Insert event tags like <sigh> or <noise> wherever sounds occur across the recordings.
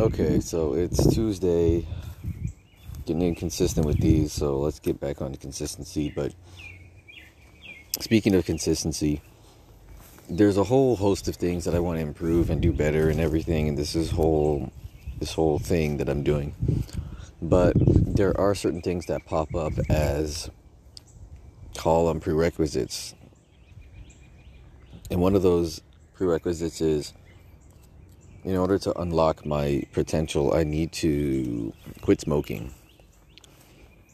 Okay, so it's Tuesday. Getting inconsistent with these, so let's get back on consistency. But speaking of consistency, there's a whole host of things that I want to improve and do better and everything, and this is whole this whole thing that I'm doing. But there are certain things that pop up as call them prerequisites. And one of those prerequisites is in order to unlock my potential, I need to quit smoking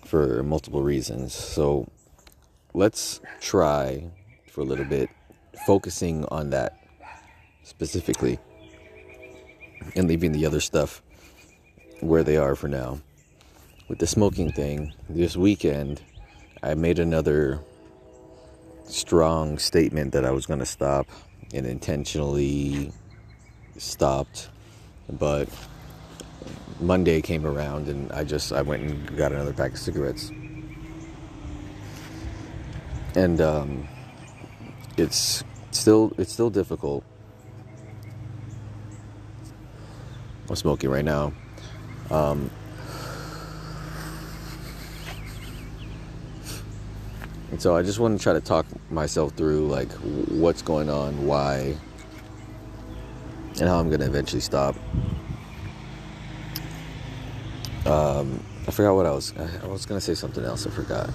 for multiple reasons. So let's try for a little bit focusing on that specifically and leaving the other stuff where they are for now. With the smoking thing, this weekend I made another strong statement that I was going to stop and intentionally stopped. But Monday came around and I just I went and got another pack of cigarettes. And um, it's still it's still difficult. I'm smoking right now. Um, and so I just want to try to talk myself through like what's going on, why, and how I'm going to eventually stop. Um, I forgot what I was. I was going to say something else. I forgot.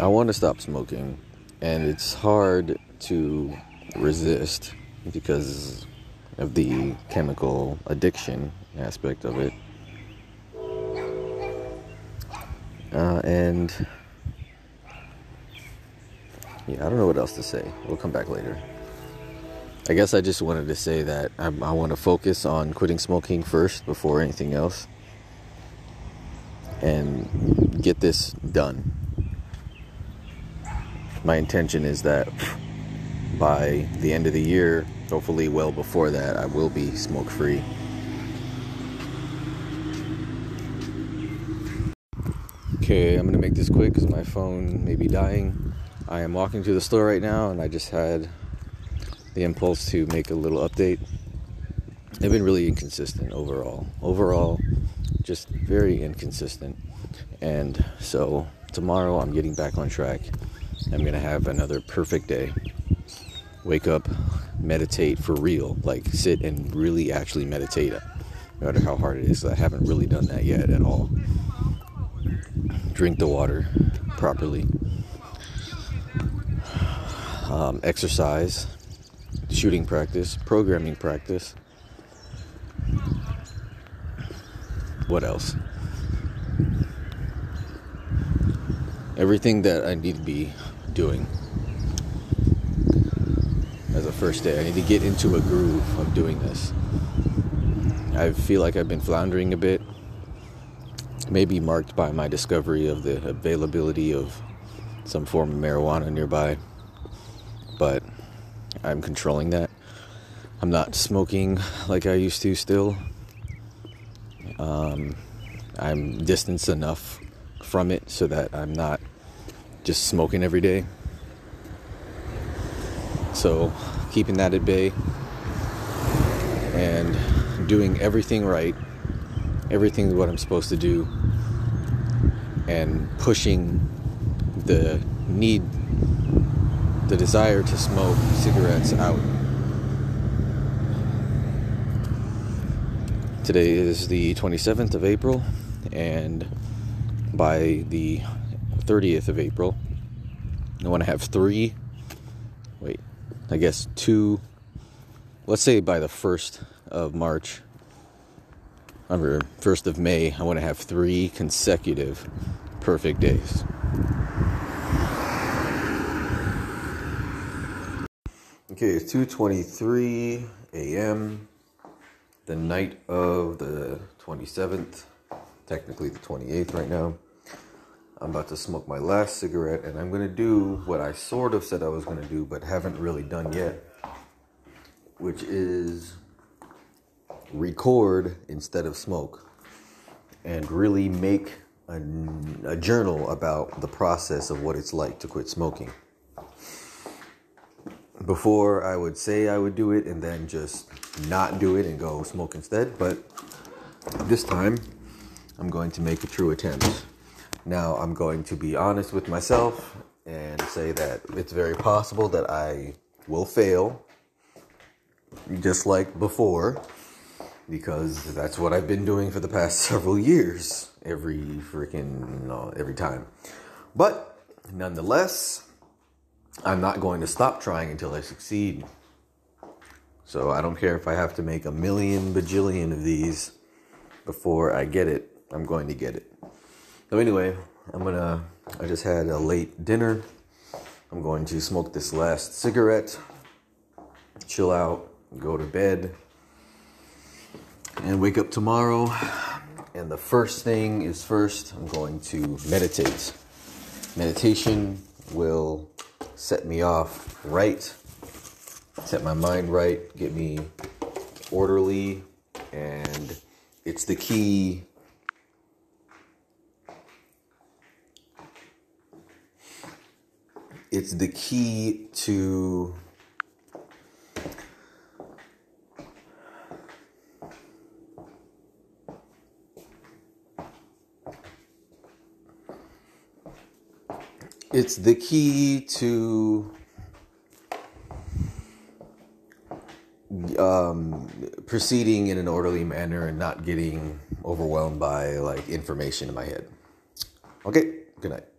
I want to stop smoking, and it's hard to resist because of the chemical addiction aspect of it. Uh, and yeah, I don't know what else to say. We'll come back later. I guess I just wanted to say that I, I want to focus on quitting smoking first before anything else and get this done my intention is that by the end of the year, hopefully well before that, I will be smoke free. Okay, I'm gonna make this quick because my phone may be dying. I am walking to the store right now and I just had the impulse to make a little update. I've been really inconsistent overall. Overall, just very inconsistent. And so tomorrow I'm getting back on track I'm going to have another perfect day. Wake up, meditate for real, like sit and really actually meditate, no matter how hard it is. I haven't really done that yet at all. Drink the water properly. Um, exercise, shooting practice, programming practice. What else? Everything that I need to be doing as a first day. I need to get into a groove of doing this. I feel like I've been floundering a bit, maybe marked by my discovery of the availability of some form of marijuana nearby, but I'm controlling that. I'm not smoking like I used to still. Um, I'm distanced enough from it so that I'm not just smoking every day. So, keeping that at bay and doing everything right, everything what I'm supposed to do, and pushing the need, the desire to smoke cigarettes out. Today is the 27th of April, and by the 30th of April. I want to have three, wait, I guess two, let's say by the 1st of March, or 1st of May, I want to have three consecutive perfect days. Okay, it's 2:23 a.m. the night of the 27th, technically the 28th right now. I'm about to smoke my last cigarette and I'm going to do what I sort of said I was going to do but haven't really done yet, which is record instead of smoke and really make a, a journal about the process of what it's like to quit smoking. Before I would say I would do it and then just not do it and go smoke instead. But this time, I'm going to make a true attempt. Now, I'm going to be honest with myself and say that it's very possible that I will fail, just like before, because that's what I've been doing for the past <laughs> several years, every freaking, no, every time. But nonetheless, I'm not going to stop trying until I succeed. So I don't care if I have to make a million bajillion of these before I get it, I'm going to get it. So anyway, I'm gonna, I just had a late dinner. I'm going to smoke this last cigarette, chill out, go to bed, and wake up tomorrow. And the first thing is first, I'm going to meditate. Meditation will set me off right, set my mind right, get me orderly, and it's the key. It's the key to it's the key to um, proceeding in an orderly manner and not getting overwhelmed by like information in my head. Okay, good night.